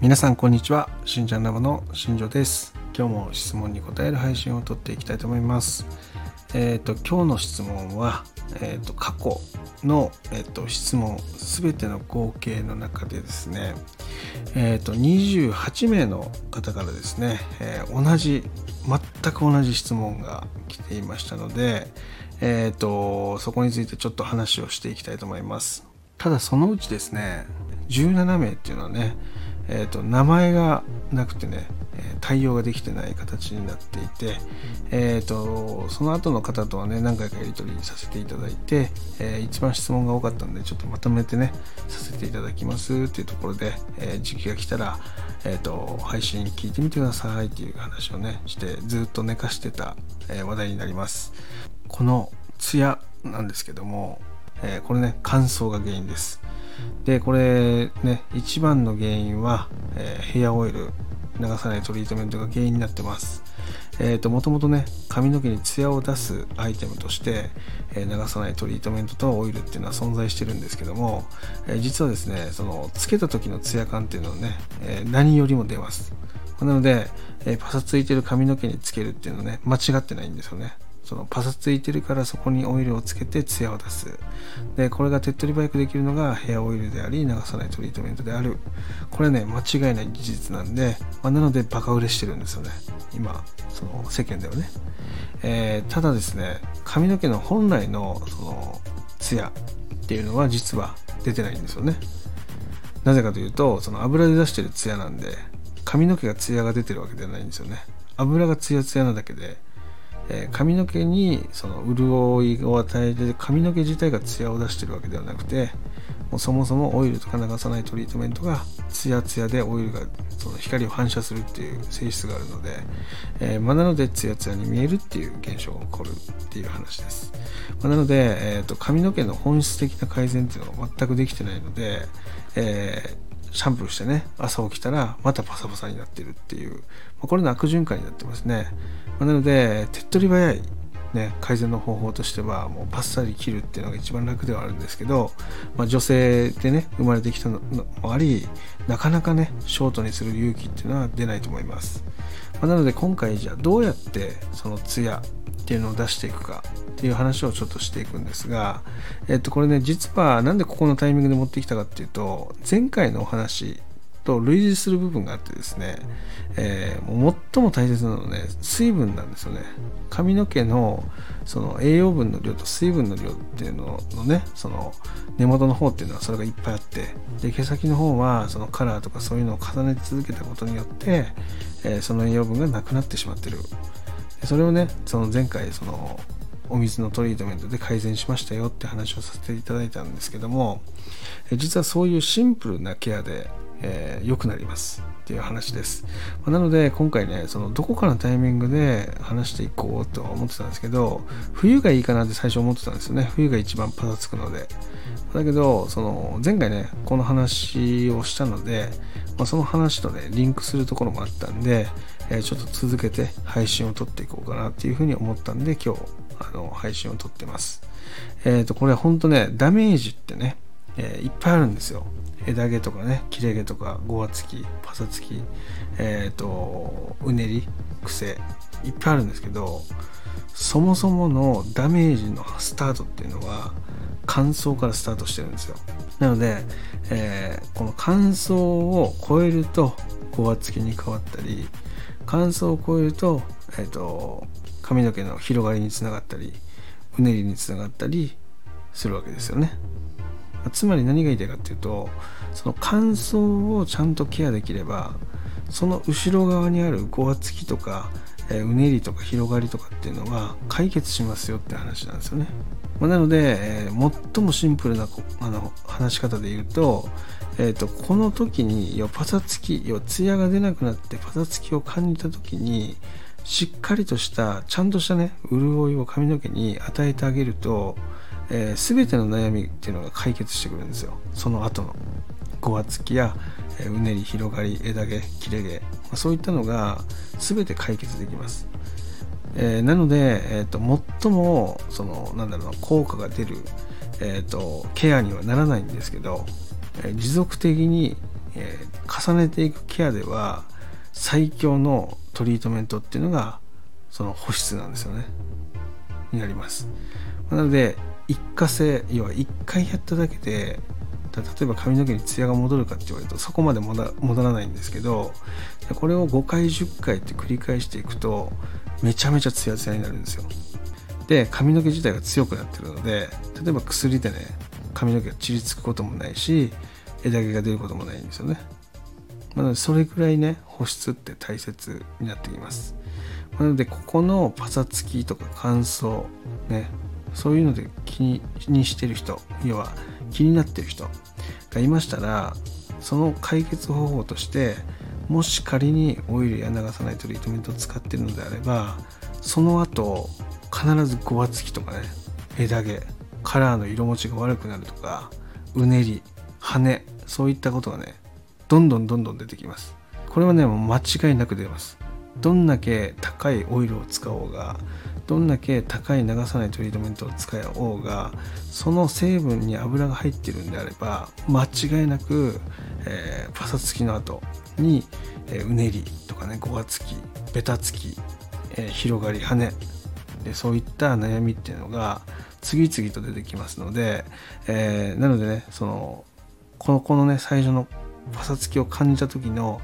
皆さんこんにちは。しんちゃんラボの新庄です。今日も質問に答える配信を撮っていきたいと思います。えっ、ー、と今日の質問はえっ、ー、と過去のえっ、ー、と質問すべての合計の中でですねえっ、と28名の方からですね、え同じ全く同じ質問が来ていましたのでえっ、とそこについてちょっと話をしていきたいと思います。ただそのうちですね17名っていうのはねえーと、名前がなくてね対応ができてない形になっていて、えーと、その後の方とはね何回かやり取りさせていただいて、えー、一番質問が多かったんでちょっとまとめてねさせていただきますっていうところで、えー、時期が来たら、えーと、配信聞いてみてくださいっていう話をねしてずっと寝かしてた、え話題になります。このツヤなんですけども、えこれね乾燥が原因ですでこれね一番の原因は、えー、ヘアオイル流さないトリートメントが原因になってます。えーと、もともとね髪の毛にツヤを出すアイテムとして、えー、流さないトリートメントとオイルっていうのは存在してるんですけども、えー、実はですねそのつけた時のツヤ感っていうのはね、えー、何よりも出ます。なので、えパサついてる髪の毛につけるっていうのはね間違ってないんですよね。そのパサついてるからそこにオイルをつけてツヤを出す。でこれが手っ取り早くできるのがヘアオイルであり流さないトリートメントである。これね間違いない事実なんで、まあ、なのでバカ売れしてるんですよね。今その世間ではね、えー、ただですね髪の毛の本来のそのツヤっていうのは実は出てないんですよね。なぜかというとその油で出してるツヤなんで髪の毛がツヤが出てるわけではないんですよね。油がツヤツヤなだけでえー、髪の毛にその潤いを与えて髪の毛自体がツヤを出してるわけではなくてもうそもそもオイルとか流さないトリートメントがツヤツヤでオイルがその光を反射するっていう性質があるので、えーま、なのでツヤツヤに見えるっていう現象が起こるっていう話です、ま、なので、えーと、髪の毛の本質的な改善っていうのは全くできてないので、えーシャンプーしてね朝起きたらまたパサパサになってるっていう、これの悪循環になってますね、ま、なので手っ取り早いね、改善の方法としてはもうパッサリ切るっていうのが一番楽ではあるんですけど、まあ、女性でね生まれてきたのもありなかなかねショートにする勇気っていうのは出ないと思います、まあ、なので今回じゃあどうやってそのツヤっていうのを出していくかっていう話をちょっとしていくんですが、えっと、これね実はなんでここのタイミングで持ってきたかっていうと前回のお話と類似する部分があってですね、えー、最も大切なのはね水分なんですよね。髪の毛のその栄養分の量と水分の量っていうののねその根元の方っていうのはそれがいっぱいあってで毛先の方はそのカラーとかそういうのを重ね続けたことによって、えー、その栄養分がなくなってしまってる。それをねその前回そのお水のトリートメントで改善しましたよって話をさせていただいたんですけども実はそういうシンプルなケアでえー、良くなりますっていう話です。まなので今回ね、そのどこかのタイミングで話していこうと思ってたんですけど、冬がいいかなって最初思ってたんですよね。冬が一番パサつくので。だけど、その前回ね、この話をしたので、まあ、その話とね、リンクするところもあったんで、えー、ちょっと続けて配信を撮っていこうかなっていうふうに思ったんで、今日、あの、配信を撮ってます。えっ、ー、と、これほんとね、ダメージってね、えー、いっぱいあるんですよ。枝毛とかね切れ毛とかごわつきパサつきえっ、ー、とうねり癖いっぱいあるんですけどそもそものダメージのスタートっていうのは乾燥からスタートしてるんですよなので、えー、この乾燥を超えるとごわつきに変わったり乾燥を超えると,、えーと髪の毛の広がりにつながったりうねりにつながったりするわけですよねつまり何が言いたいかっていうとその乾燥をちゃんとケアできればその後ろ側にあるごわつきとか、え、うねりとか広がりとかっていうのは解決しますよって話なんですよね。ま、なので、えー、最もシンプルなあの話し方で言うと,、えーと、この時に要パサつき要ツヤが出なくなってパサつきを感じた時にしっかりとしたちゃんとしたね潤いを髪の毛に与えてあげるとえー、全ての悩みっていうのが解決してくるんですよ。その後の。ごわつきや、えー、うねり広がり枝毛切れ毛、まあ、そういったのが全て解決できます、えー、なので、えーと、最もそのなんだろうな効果が出る、えーと、ケアにはならないんですけど、え持続的にえー、重ねていくケアでは最強のトリートメントっていうのがその保湿なんですよね。になります。なので一過性要は1回やっただけで例えば髪の毛にツヤが戻るかって言われるとそこまで戻らないんですけどこれを5回10回って繰り返していくとめちゃめちゃツヤツヤになるんですよ。で髪の毛自体が強くなってるので例えば薬でね髪の毛が散りつくこともないし枝毛が出ることもないんですよね。なのでそれぐらいね保湿って大切になってきます。なのでここのパサつきとか乾燥ねそういうので気ににしてる人要は気になってる人がいましたらその解決方法としてもし仮にオイルや流さないトリートメントを使ってるのであればその後必ずごわつきとかね枝毛カラーの色持ちが悪くなるとかうねり羽そういったことがねどんどんどんどん出てきます。これはねもう間違いなく出ます。どんだけ高いオイルを使おうがどんだけ高い流さないトリートメントを使おうがその成分に油が入ってるんであれば間違いなく、えー、パサつきの後に、えー、うねりとかねごわつきベタつき、えー、広がり羽でそういった悩みっていうのが次々と出てきますので、えー、なのでねそのこのこのね最初のパサつきを感じた時の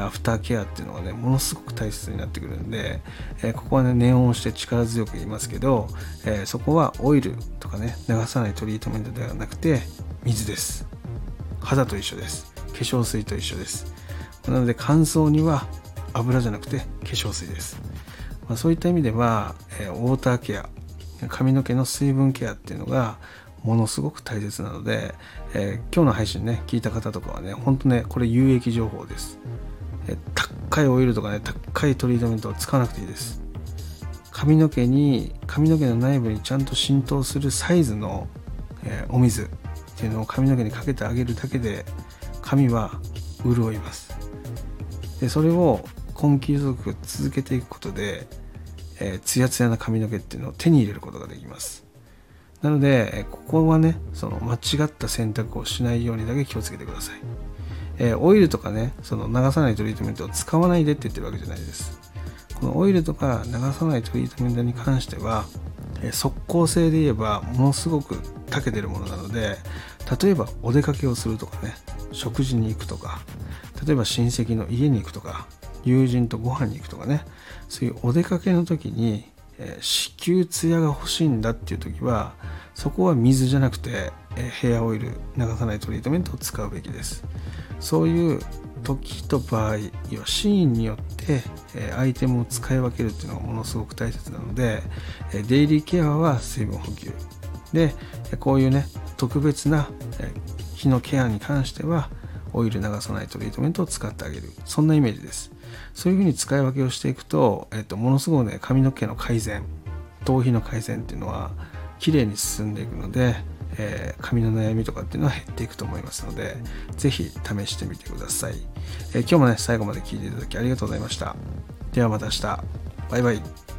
アフターケアっていうのがねものすごく大切になってくるんで、えここはね念を押して力強く言いますけど、えそこはオイルとかね流さないトリートメントではなくて水です。肌と一緒です。化粧水と一緒です。なので乾燥には油じゃなくて化粧水です、まあ、そういった意味では、えウォーターケア髪の毛の水分ケアっていうのがものすごく大切なので、えー、今日の配信ね聞いた方とかはねほんとねこれ有益情報です、えー、高いオイルとかね高いトリートメントを使わなくていいです。髪の毛に髪の毛の内部にちゃんと浸透するサイズの、えー、お水っていうのを髪の毛にかけてあげるだけで髪は潤います。でそれを根気よく続けていくことで、えー、ツヤツヤな髪の毛っていうのを手に入れることができます。なので、ここはね、その間違った選択をしないようにだけ気をつけてください。えー、オイルとかね、その流さないトリートメントを使わないでって言ってるわけじゃないです。このオイルとか流さないトリートメントに関しては、えー、速効性で言えばものすごく長けてるものなので、例えばお出かけをするとかね、食事に行くとか、例えば親戚の家に行くとか、友人とご飯に行くとかね、そういうお出かけの時にえー、子宮ツヤが欲しいんだっていう時はそこは水じゃなくて、え、ヘアオイル流さないトリートメントを使うべきです。そういう時と場合要はシーンによって、え、アイテムを使い分けるっていうのがものすごく大切なので、えデイリーケアは水分補給。でこういうね特別な、え日のケアに関してはオイル流さないトリートメントを使ってあげる。そんなイメージです。そういうふうに使い分けをしていくと、えっと、ものすごくね髪の毛の改善頭皮の改善っていうのは綺麗に進んでいくので、えー、髪の悩みとかっていうのは減っていくと思いますので是非試してみてください、えー、今日もね最後まで聞いていただきありがとうございました。ではまた明日。バイバイ。